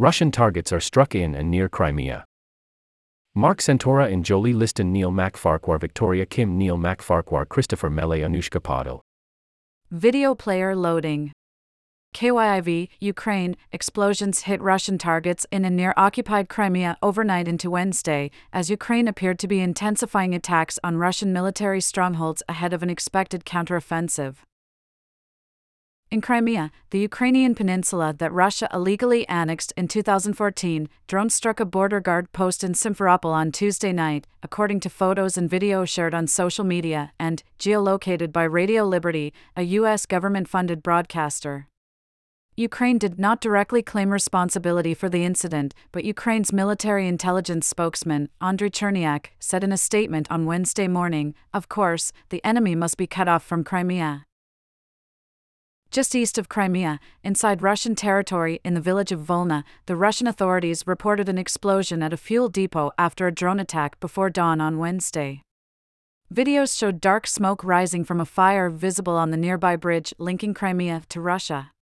Russian targets are struck in and near Crimea. Marc Santora and Jolie Liston Neil MacFarquhar Victoria Kim Neil MacFarquhar Christopher Mele Anushka Patil. Video player loading. KYIV, Ukraine, explosions hit Russian targets in and near occupied Crimea overnight into Wednesday, as Ukraine appeared to be intensifying attacks on Russian military strongholds ahead of an expected counteroffensive. In Crimea, the Ukrainian peninsula that Russia illegally annexed in 2014, drones struck a border guard post in Simferopol on Tuesday night, according to photos and video shared on social media and geolocated by Radio Liberty, a U.S. government funded broadcaster. Ukraine did not directly claim responsibility for the incident, but Ukraine's military intelligence spokesman, Andriy Cherniak, said in a statement on Wednesday morning Of course, the enemy must be cut off from Crimea. Just east of Crimea, inside Russian territory in the village of Volna, the Russian authorities reported an explosion at a fuel depot after a drone attack before dawn on Wednesday. Videos showed dark smoke rising from a fire visible on the nearby bridge linking Crimea to Russia.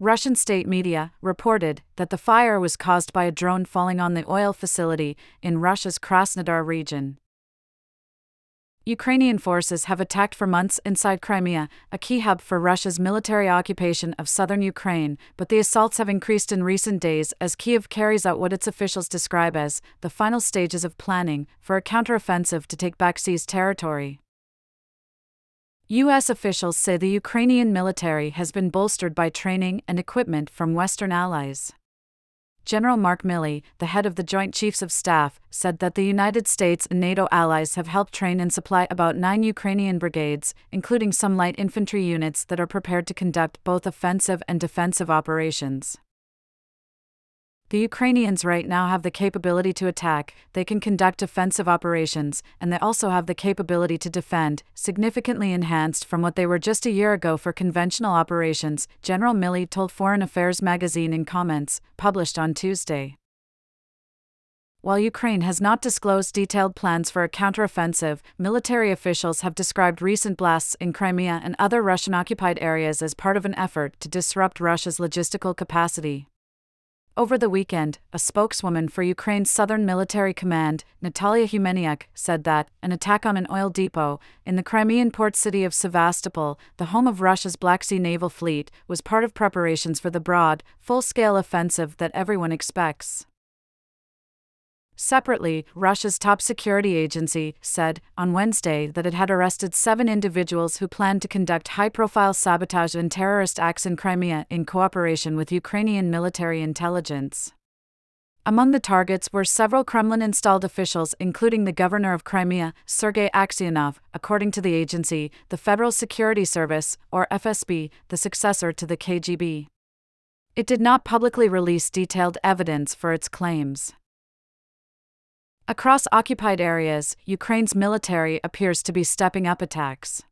Russian state media reported that the fire was caused by a drone falling on the oil facility in Russia's Krasnodar region. Ukrainian forces have attacked for months inside Crimea, a key hub for Russia's military occupation of southern Ukraine, but the assaults have increased in recent days as Kiev carries out what its officials describe as the final stages of planning for a counteroffensive to take back seized territory. U.S. officials say the Ukrainian military has been bolstered by training and equipment from Western allies. General Mark Milley, the head of the Joint Chiefs of Staff, said that the United States and NATO allies have helped train and supply about nine Ukrainian brigades, including some light infantry units that are prepared to conduct both offensive and defensive operations. The Ukrainians right now have the capability to attack, they can conduct offensive operations, and they also have the capability to defend, significantly enhanced from what they were just a year ago for conventional operations, General Milley told Foreign Affairs magazine in comments, published on Tuesday. While Ukraine has not disclosed detailed plans for a counteroffensive, military officials have described recent blasts in Crimea and other Russian occupied areas as part of an effort to disrupt Russia's logistical capacity. Over the weekend, a spokeswoman for Ukraine's Southern Military Command, Natalia Humeniuk, said that an attack on an oil depot in the Crimean port city of Sevastopol, the home of Russia's Black Sea Naval Fleet, was part of preparations for the broad, full scale offensive that everyone expects. Separately, Russia's top security agency said on Wednesday that it had arrested seven individuals who planned to conduct high profile sabotage and terrorist acts in Crimea in cooperation with Ukrainian military intelligence. Among the targets were several Kremlin installed officials, including the governor of Crimea, Sergei Aksyonov, according to the agency, the Federal Security Service, or FSB, the successor to the KGB. It did not publicly release detailed evidence for its claims. Across occupied areas, Ukraine's military appears to be stepping up attacks.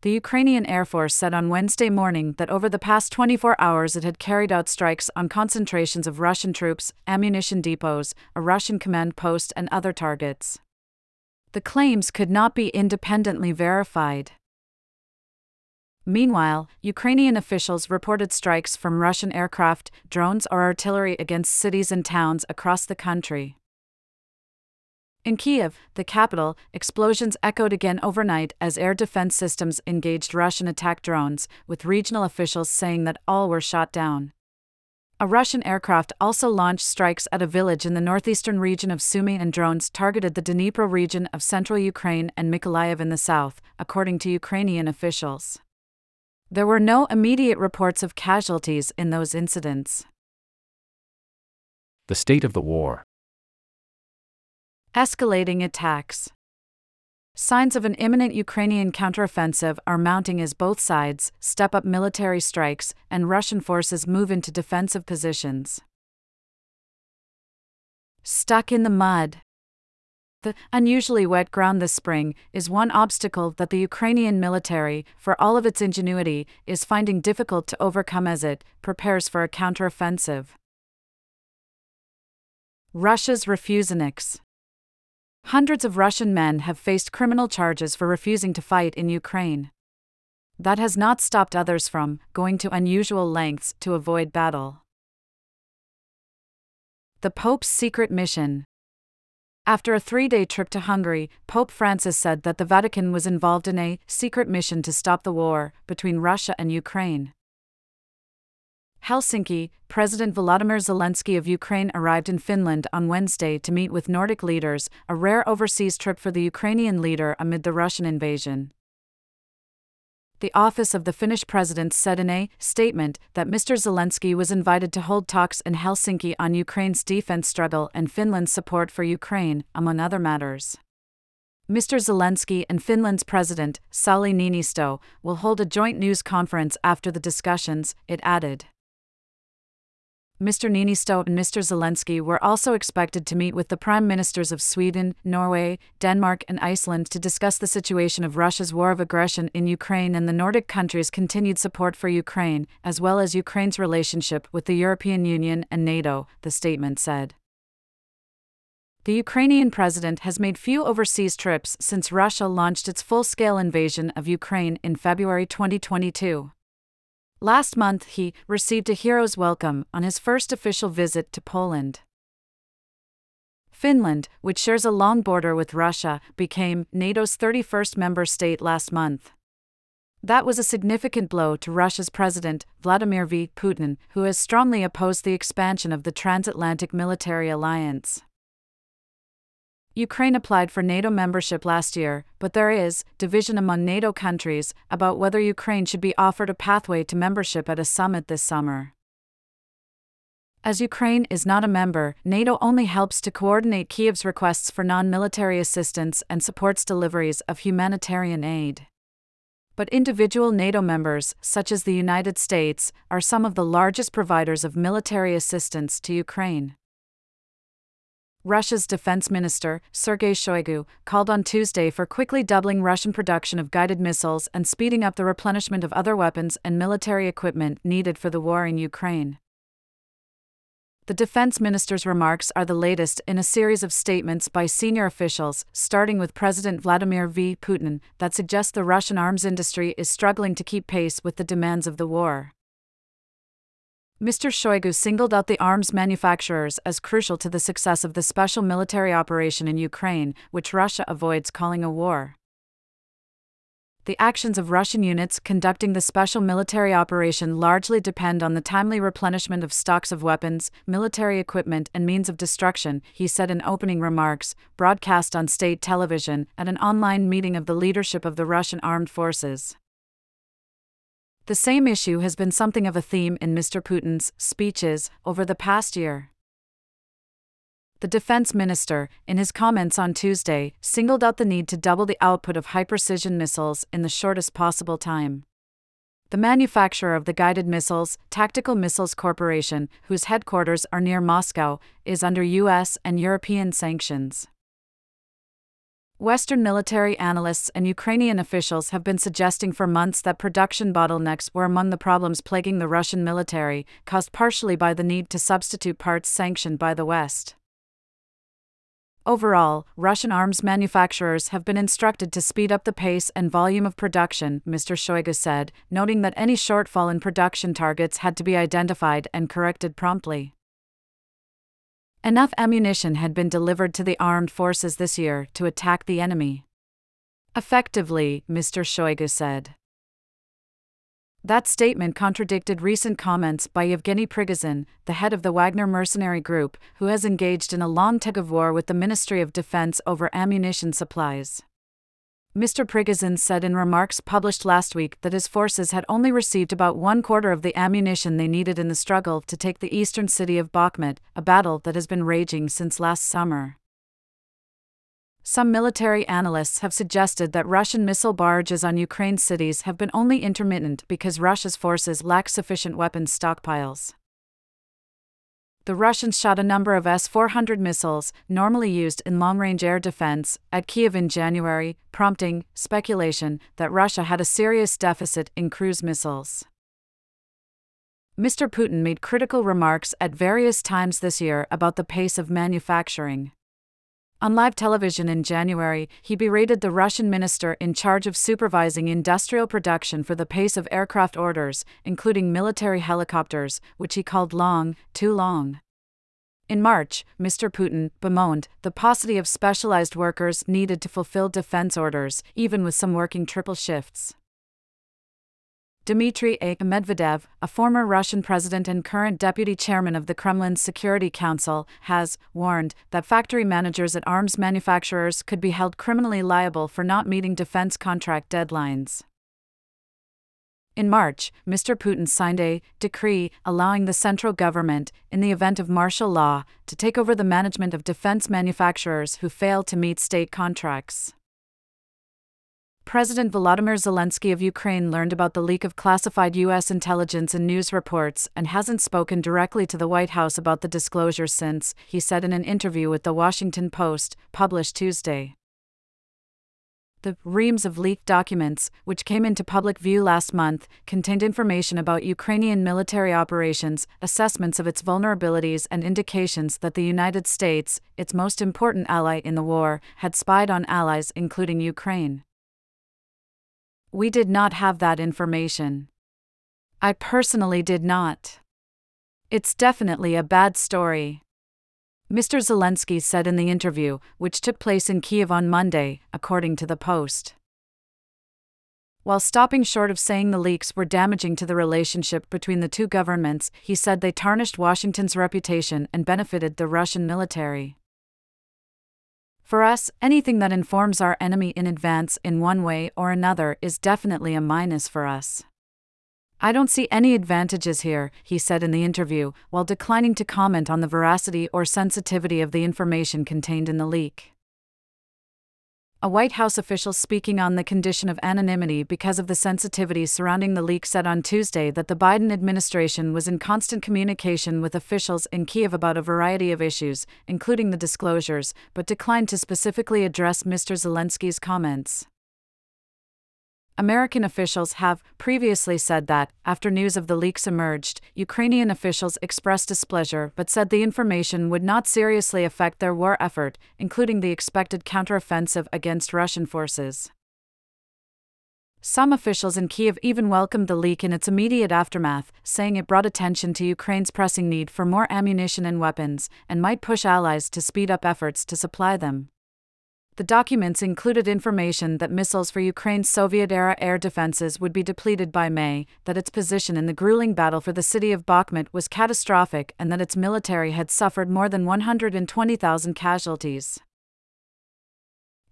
The Ukrainian Air Force said on Wednesday morning that over the past 24 hours it had carried out strikes on concentrations of Russian troops, ammunition depots, a Russian command post, and other targets. The claims could not be independently verified. Meanwhile, Ukrainian officials reported strikes from Russian aircraft, drones, or artillery against cities and towns across the country. In Kiev, the capital, explosions echoed again overnight as air defense systems engaged Russian attack drones, with regional officials saying that all were shot down. A Russian aircraft also launched strikes at a village in the northeastern region of Sumy, and drones targeted the Dnipro region of central Ukraine and Mykolaiv in the south, according to Ukrainian officials. There were no immediate reports of casualties in those incidents. The state of the war. Escalating attacks. Signs of an imminent Ukrainian counteroffensive are mounting as both sides step up military strikes and Russian forces move into defensive positions. Stuck in the mud. The unusually wet ground this spring is one obstacle that the Ukrainian military, for all of its ingenuity, is finding difficult to overcome as it prepares for a counteroffensive. Russia's Refuseniks. Hundreds of Russian men have faced criminal charges for refusing to fight in Ukraine. That has not stopped others from going to unusual lengths to avoid battle. The Pope's secret mission. After a three day trip to Hungary, Pope Francis said that the Vatican was involved in a secret mission to stop the war between Russia and Ukraine. Helsinki, President Volodymyr Zelensky of Ukraine arrived in Finland on Wednesday to meet with Nordic leaders, a rare overseas trip for the Ukrainian leader amid the Russian invasion. The office of the Finnish president said in a statement that Mr. Zelensky was invited to hold talks in Helsinki on Ukraine's defense struggle and Finland's support for Ukraine, among other matters. Mr. Zelensky and Finland's president, Sauli Niinisto, will hold a joint news conference after the discussions, it added. Mr. Niinisto and Mr. Zelensky were also expected to meet with the prime ministers of Sweden, Norway, Denmark, and Iceland to discuss the situation of Russia's war of aggression in Ukraine and the Nordic countries' continued support for Ukraine, as well as Ukraine's relationship with the European Union and NATO, the statement said. The Ukrainian president has made few overseas trips since Russia launched its full scale invasion of Ukraine in February 2022. Last month, he received a hero's welcome on his first official visit to Poland. Finland, which shares a long border with Russia, became NATO's 31st member state last month. That was a significant blow to Russia's President, Vladimir V. Putin, who has strongly opposed the expansion of the transatlantic military alliance. Ukraine applied for NATO membership last year, but there is division among NATO countries about whether Ukraine should be offered a pathway to membership at a summit this summer. As Ukraine is not a member, NATO only helps to coordinate Kiev's requests for non military assistance and supports deliveries of humanitarian aid. But individual NATO members, such as the United States, are some of the largest providers of military assistance to Ukraine. Russia's defense minister, Sergei Shoigu, called on Tuesday for quickly doubling Russian production of guided missiles and speeding up the replenishment of other weapons and military equipment needed for the war in Ukraine. The defense minister's remarks are the latest in a series of statements by senior officials, starting with President Vladimir V. Putin, that suggest the Russian arms industry is struggling to keep pace with the demands of the war. Mr. Shoigu singled out the arms manufacturers as crucial to the success of the special military operation in Ukraine, which Russia avoids calling a war. The actions of Russian units conducting the special military operation largely depend on the timely replenishment of stocks of weapons, military equipment, and means of destruction, he said in opening remarks, broadcast on state television at an online meeting of the leadership of the Russian armed forces. The same issue has been something of a theme in Mr. Putin's speeches over the past year. The defense minister, in his comments on Tuesday, singled out the need to double the output of high precision missiles in the shortest possible time. The manufacturer of the guided missiles, Tactical Missiles Corporation, whose headquarters are near Moscow, is under U.S. and European sanctions. Western military analysts and Ukrainian officials have been suggesting for months that production bottlenecks were among the problems plaguing the Russian military, caused partially by the need to substitute parts sanctioned by the West. Overall, Russian arms manufacturers have been instructed to speed up the pace and volume of production, Mr. Shoigu said, noting that any shortfall in production targets had to be identified and corrected promptly. Enough ammunition had been delivered to the armed forces this year to attack the enemy. Effectively, Mr. Shoigu said. That statement contradicted recent comments by Yevgeny Prigozhin, the head of the Wagner mercenary group, who has engaged in a long tug of war with the Ministry of Defense over ammunition supplies. Mr. Prigozhin said in remarks published last week that his forces had only received about one quarter of the ammunition they needed in the struggle to take the eastern city of Bakhmut, a battle that has been raging since last summer. Some military analysts have suggested that Russian missile barrages on Ukraine's cities have been only intermittent because Russia's forces lack sufficient weapons stockpiles the Russians shot a number of S 400 missiles, normally used in long range air defense, at Kiev in January, prompting speculation that Russia had a serious deficit in cruise missiles. Mr. Putin made critical remarks at various times this year about the pace of manufacturing. On live television in January, he berated the Russian minister in charge of supervising industrial production for the pace of aircraft orders, including military helicopters, which he called long, too long. In March, Mr. Putin bemoaned the paucity of specialized workers needed to fulfill defense orders, even with some working triple shifts. Dmitry A. Medvedev, a former Russian president and current deputy chairman of the Kremlin's Security Council, has warned that factory managers at arms manufacturers could be held criminally liable for not meeting defense contract deadlines. In March, Mr. Putin signed a decree allowing the central government, in the event of martial law, to take over the management of defense manufacturers who fail to meet state contracts. President Volodymyr Zelensky of Ukraine learned about the leak of classified U.S. intelligence and news reports and hasn't spoken directly to the White House about the disclosure since, he said in an interview with The Washington Post, published Tuesday. The reams of leaked documents, which came into public view last month, contained information about Ukrainian military operations, assessments of its vulnerabilities, and indications that the United States, its most important ally in the war, had spied on allies, including Ukraine. We did not have that information. I personally did not. It's definitely a bad story. Mr. Zelensky said in the interview, which took place in Kiev on Monday, according to the Post. While stopping short of saying the leaks were damaging to the relationship between the two governments, he said they tarnished Washington's reputation and benefited the Russian military. For us, anything that informs our enemy in advance in one way or another is definitely a minus for us. I don't see any advantages here, he said in the interview, while declining to comment on the veracity or sensitivity of the information contained in the leak. A White House official speaking on the condition of anonymity because of the sensitivity surrounding the leak said on Tuesday that the Biden administration was in constant communication with officials in Kiev about a variety of issues, including the disclosures, but declined to specifically address Mr. Zelensky's comments. American officials have previously said that, after news of the leaks emerged, Ukrainian officials expressed displeasure but said the information would not seriously affect their war effort, including the expected counteroffensive against Russian forces. Some officials in Kiev even welcomed the leak in its immediate aftermath, saying it brought attention to Ukraine's pressing need for more ammunition and weapons, and might push allies to speed up efforts to supply them. The documents included information that missiles for Ukraine's Soviet era air defenses would be depleted by May, that its position in the grueling battle for the city of Bakhmut was catastrophic, and that its military had suffered more than 120,000 casualties.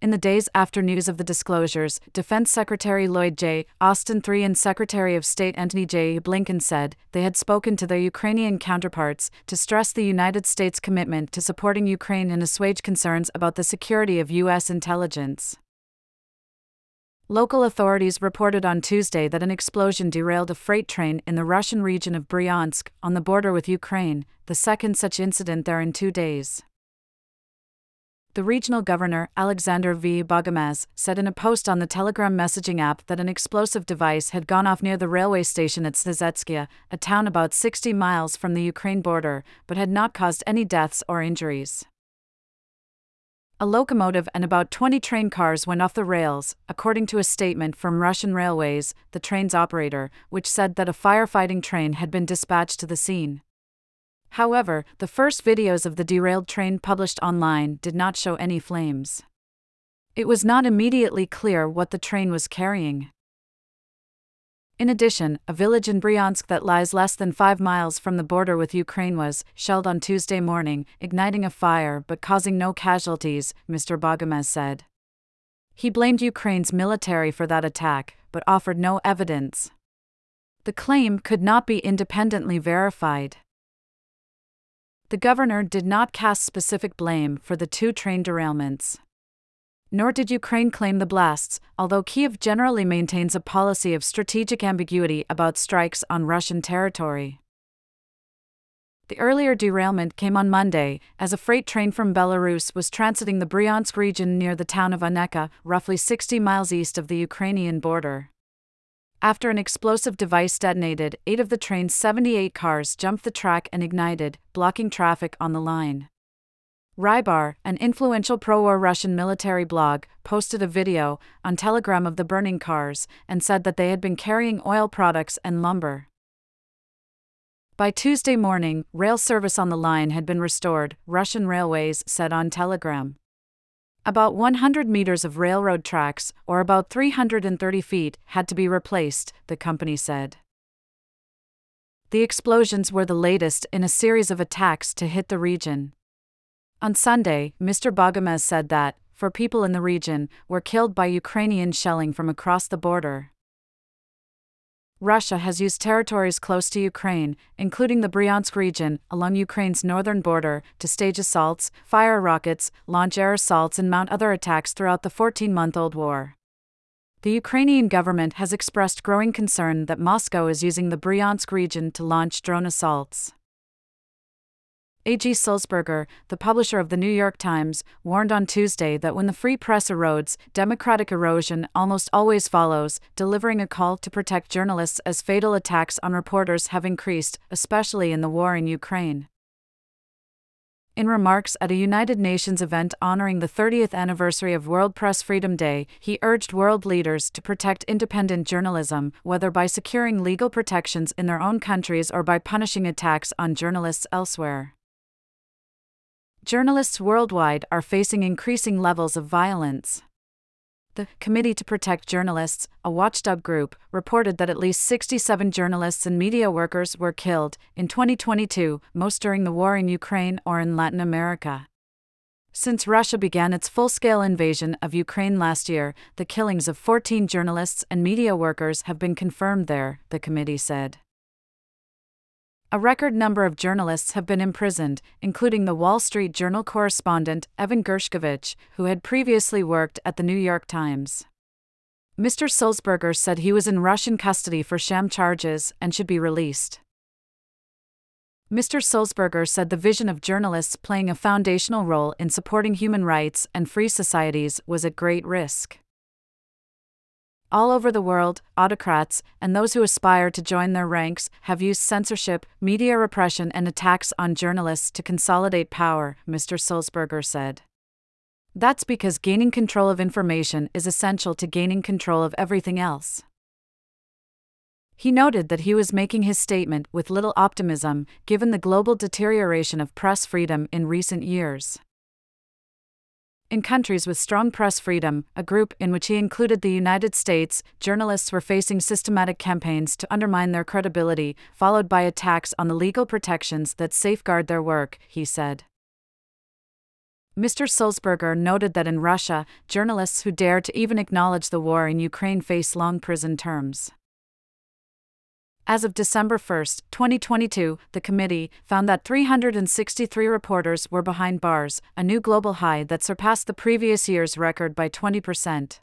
In the days after news of the disclosures, Defense Secretary Lloyd J. Austin III and Secretary of State Antony J. Blinken said they had spoken to their Ukrainian counterparts to stress the United States' commitment to supporting Ukraine and assuage concerns about the security of U.S. intelligence. Local authorities reported on Tuesday that an explosion derailed a freight train in the Russian region of Bryansk, on the border with Ukraine, the second such incident there in two days. The regional governor, Alexander V. Bogomaz, said in a post on the Telegram messaging app that an explosive device had gone off near the railway station at Snezhetskaya, a town about 60 miles from the Ukraine border, but had not caused any deaths or injuries. A locomotive and about 20 train cars went off the rails, according to a statement from Russian Railways, the train's operator, which said that a firefighting train had been dispatched to the scene. However, the first videos of the derailed train published online did not show any flames. It was not immediately clear what the train was carrying. In addition, a village in Bryansk that lies less than five miles from the border with Ukraine was shelled on Tuesday morning, igniting a fire but causing no casualties, Mr. Bogomaz said. He blamed Ukraine's military for that attack, but offered no evidence. The claim could not be independently verified. The governor did not cast specific blame for the two train derailments. Nor did Ukraine claim the blasts, although Kiev generally maintains a policy of strategic ambiguity about strikes on Russian territory. The earlier derailment came on Monday, as a freight train from Belarus was transiting the Bryansk region near the town of Unecha, roughly 60 miles east of the Ukrainian border. After an explosive device detonated, eight of the train's 78 cars jumped the track and ignited, blocking traffic on the line. Rybar, an influential pro war Russian military blog, posted a video on Telegram of the burning cars and said that they had been carrying oil products and lumber. By Tuesday morning, rail service on the line had been restored, Russian railways said on Telegram. About 100 meters of railroad tracks, or about 330 feet, had to be replaced, the company said. The explosions were the latest in a series of attacks to hit the region. On Sunday, Mr. Bogomaz said that, for people in the region, were killed by Ukrainian shelling from across the border. Russia has used territories close to Ukraine, including the Bryansk region, along Ukraine's northern border, to stage assaults, fire rockets, launch air assaults, and mount other attacks throughout the 14 month old war. The Ukrainian government has expressed growing concern that Moscow is using the Bryansk region to launch drone assaults. A.G. Sulzberger, the publisher of the New York Times, warned on Tuesday that when the free press erodes, democratic erosion almost always follows, delivering a call to protect journalists as fatal attacks on reporters have increased, especially in the war in Ukraine. In remarks at a United Nations event honoring the 30th anniversary of World Press Freedom Day, he urged world leaders to protect independent journalism, whether by securing legal protections in their own countries or by punishing attacks on journalists elsewhere journalists worldwide are facing increasing levels of violence. The Committee to Protect Journalists, a watchdog group, reported that at least 67 journalists and media workers were killed in 2022, most during the war in Ukraine or in Latin America. Since Russia began its full scale invasion of Ukraine last year, the killings of 14 journalists and media workers have been confirmed there, the committee said. A record number of journalists have been imprisoned, including the Wall Street Journal correspondent Evan Gershkovich, who had previously worked at the New York Times. Mr. Sulzberger said he was in Russian custody for sham charges and should be released. Mr. Sulzberger said the vision of journalists playing a foundational role in supporting human rights and free societies was at great risk. All over the world, autocrats, and those who aspire to join their ranks, have used censorship, media repression, and attacks on journalists to consolidate power, Mr. Sulzberger said. That's because gaining control of information is essential to gaining control of everything else. He noted that he was making his statement with little optimism, given the global deterioration of press freedom in recent years. In countries with strong press freedom, a group in which he included the United States, journalists were facing systematic campaigns to undermine their credibility, followed by attacks on the legal protections that safeguard their work, he said. Mr. Sulzberger noted that in Russia, journalists who dare to even acknowledge the war in Ukraine face long prison terms. As of December 1, 2022, the committee found that 363 reporters were behind bars, a new global high that surpassed the previous year's record by 20%.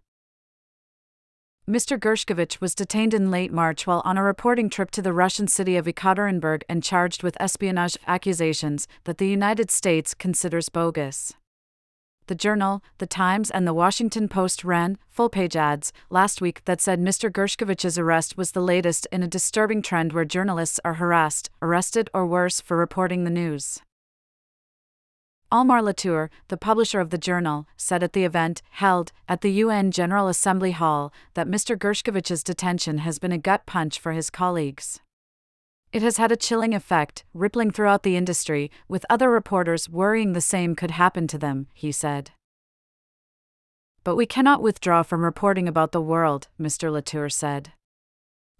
Mr. Gershkovich was detained in late March while on a reporting trip to the Russian city of Ekaterinburg and charged with espionage accusations that the United States considers bogus. The Journal, The Times, and The Washington Post ran full page ads last week that said Mr. Gershkovich's arrest was the latest in a disturbing trend where journalists are harassed, arrested, or worse for reporting the news. Almar Latour, the publisher of the journal, said at the event, held at the UN General Assembly Hall, that Mr. Gershkovich's detention has been a gut punch for his colleagues. It has had a chilling effect, rippling throughout the industry, with other reporters worrying the same could happen to them, he said. But we cannot withdraw from reporting about the world, Mr. Latour said.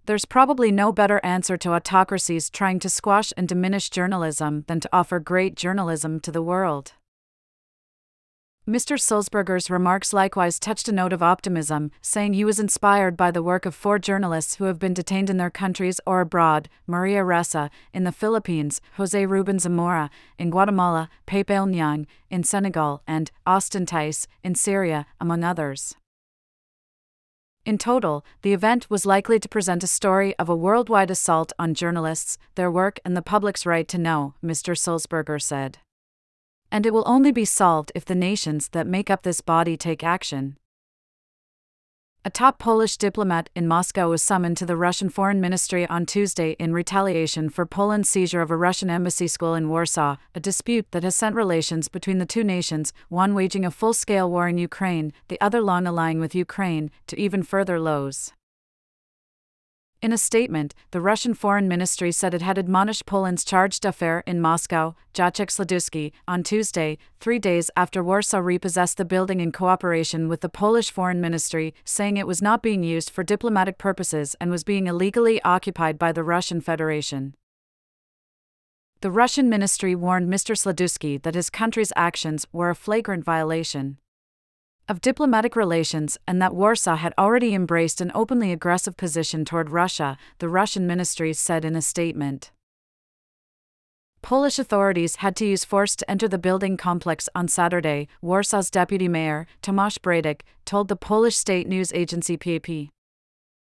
There's probably no better answer to autocracies trying to squash and diminish journalism than to offer great journalism to the world. Mr. Sulzberger's remarks likewise touched a note of optimism, saying he was inspired by the work of four journalists who have been detained in their countries or abroad Maria Ressa, in the Philippines, Jose Ruben Zamora, in Guatemala, Pepe Oñang, in Senegal, and Austin Tice, in Syria, among others. In total, the event was likely to present a story of a worldwide assault on journalists, their work, and the public's right to know, Mr. Sulzberger said and it will only be solved if the nations that make up this body take action. A top Polish diplomat in Moscow was summoned to the Russian Foreign Ministry on Tuesday in retaliation for Poland's seizure of a Russian embassy school in Warsaw, a dispute that has sent relations between the two nations, one waging a full scale war in Ukraine, the other long allying with Ukraine, to even further lows. In a statement, the Russian Foreign Ministry said it had admonished Poland's chargé d'affaires in Moscow, Jacek Śladowski, on Tuesday, three days after Warsaw repossessed the building in cooperation with the Polish Foreign Ministry, saying it was not being used for diplomatic purposes and was being illegally occupied by the Russian Federation. The Russian ministry warned Mr. Śladowski that his country's actions were a flagrant violation of diplomatic relations and that Warsaw had already embraced an openly aggressive position toward Russia, the Russian ministry said in a statement. Polish authorities had to use force to enter the building complex on Saturday, Warsaw's deputy mayor, Tomasz Bratek, told the Polish state news agency PAP.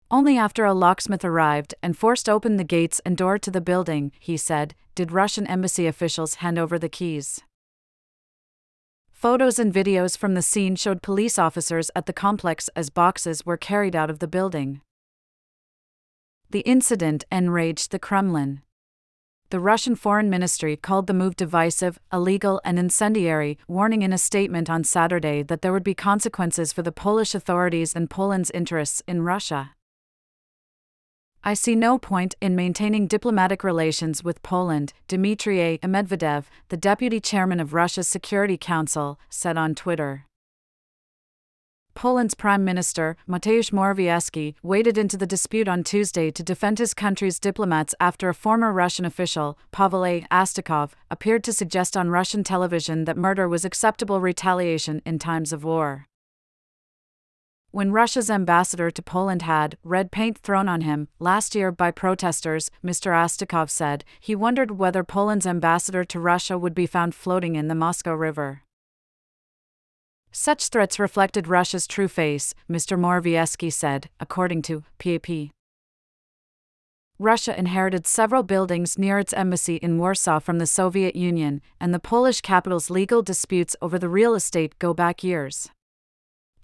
Only after a locksmith arrived and forced open the gates and door to the building, he said, did Russian embassy officials hand over the keys. Photos and videos from the scene showed police officers at the complex as boxes were carried out of the building. The incident enraged the Kremlin. The Russian Foreign Ministry called the move divisive, illegal, and incendiary, warning in a statement on Saturday that there would be consequences for the Polish authorities and Poland's interests in Russia. I see no point in maintaining diplomatic relations with Poland, Dmitry Medvedev, the deputy chairman of Russia's Security Council, said on Twitter. Poland's Prime Minister, Mateusz Morawiecki, waded into the dispute on Tuesday to defend his country's diplomats after a former Russian official, Pavel Astakhov, appeared to suggest on Russian television that murder was acceptable retaliation in times of war. When Russia's ambassador to Poland had red paint thrown on him last year by protesters, Mr. Astakhov said he wondered whether Poland's ambassador to Russia would be found floating in the Moscow River. Such threats reflected Russia's true face, Mr. Morawiecki said, according to PAP. Russia inherited several buildings near its embassy in Warsaw from the Soviet Union, and the Polish capital's legal disputes over the real estate go back years.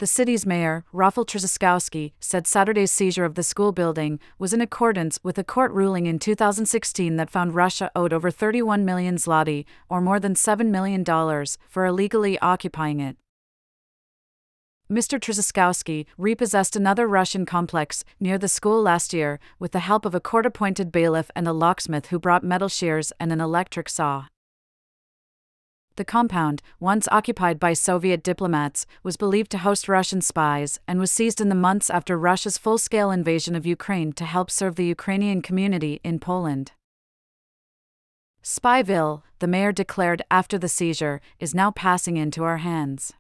The city's mayor, Rafał Trzaskowski, said Saturday's seizure of the school building was in accordance with a court ruling in 2016 that found Russia owed over 31 million zloty, or more than $7 million, for illegally occupying it. Mr. Trzaskowski repossessed another Russian complex near the school last year with the help of a court appointed bailiff and a locksmith who brought metal shears and an electric saw. The compound, once occupied by Soviet diplomats, was believed to host Russian spies and was seized in the months after Russia's full scale invasion of Ukraine to help serve the Ukrainian community in Poland. Spyville, the mayor declared after the seizure, is now passing into our hands.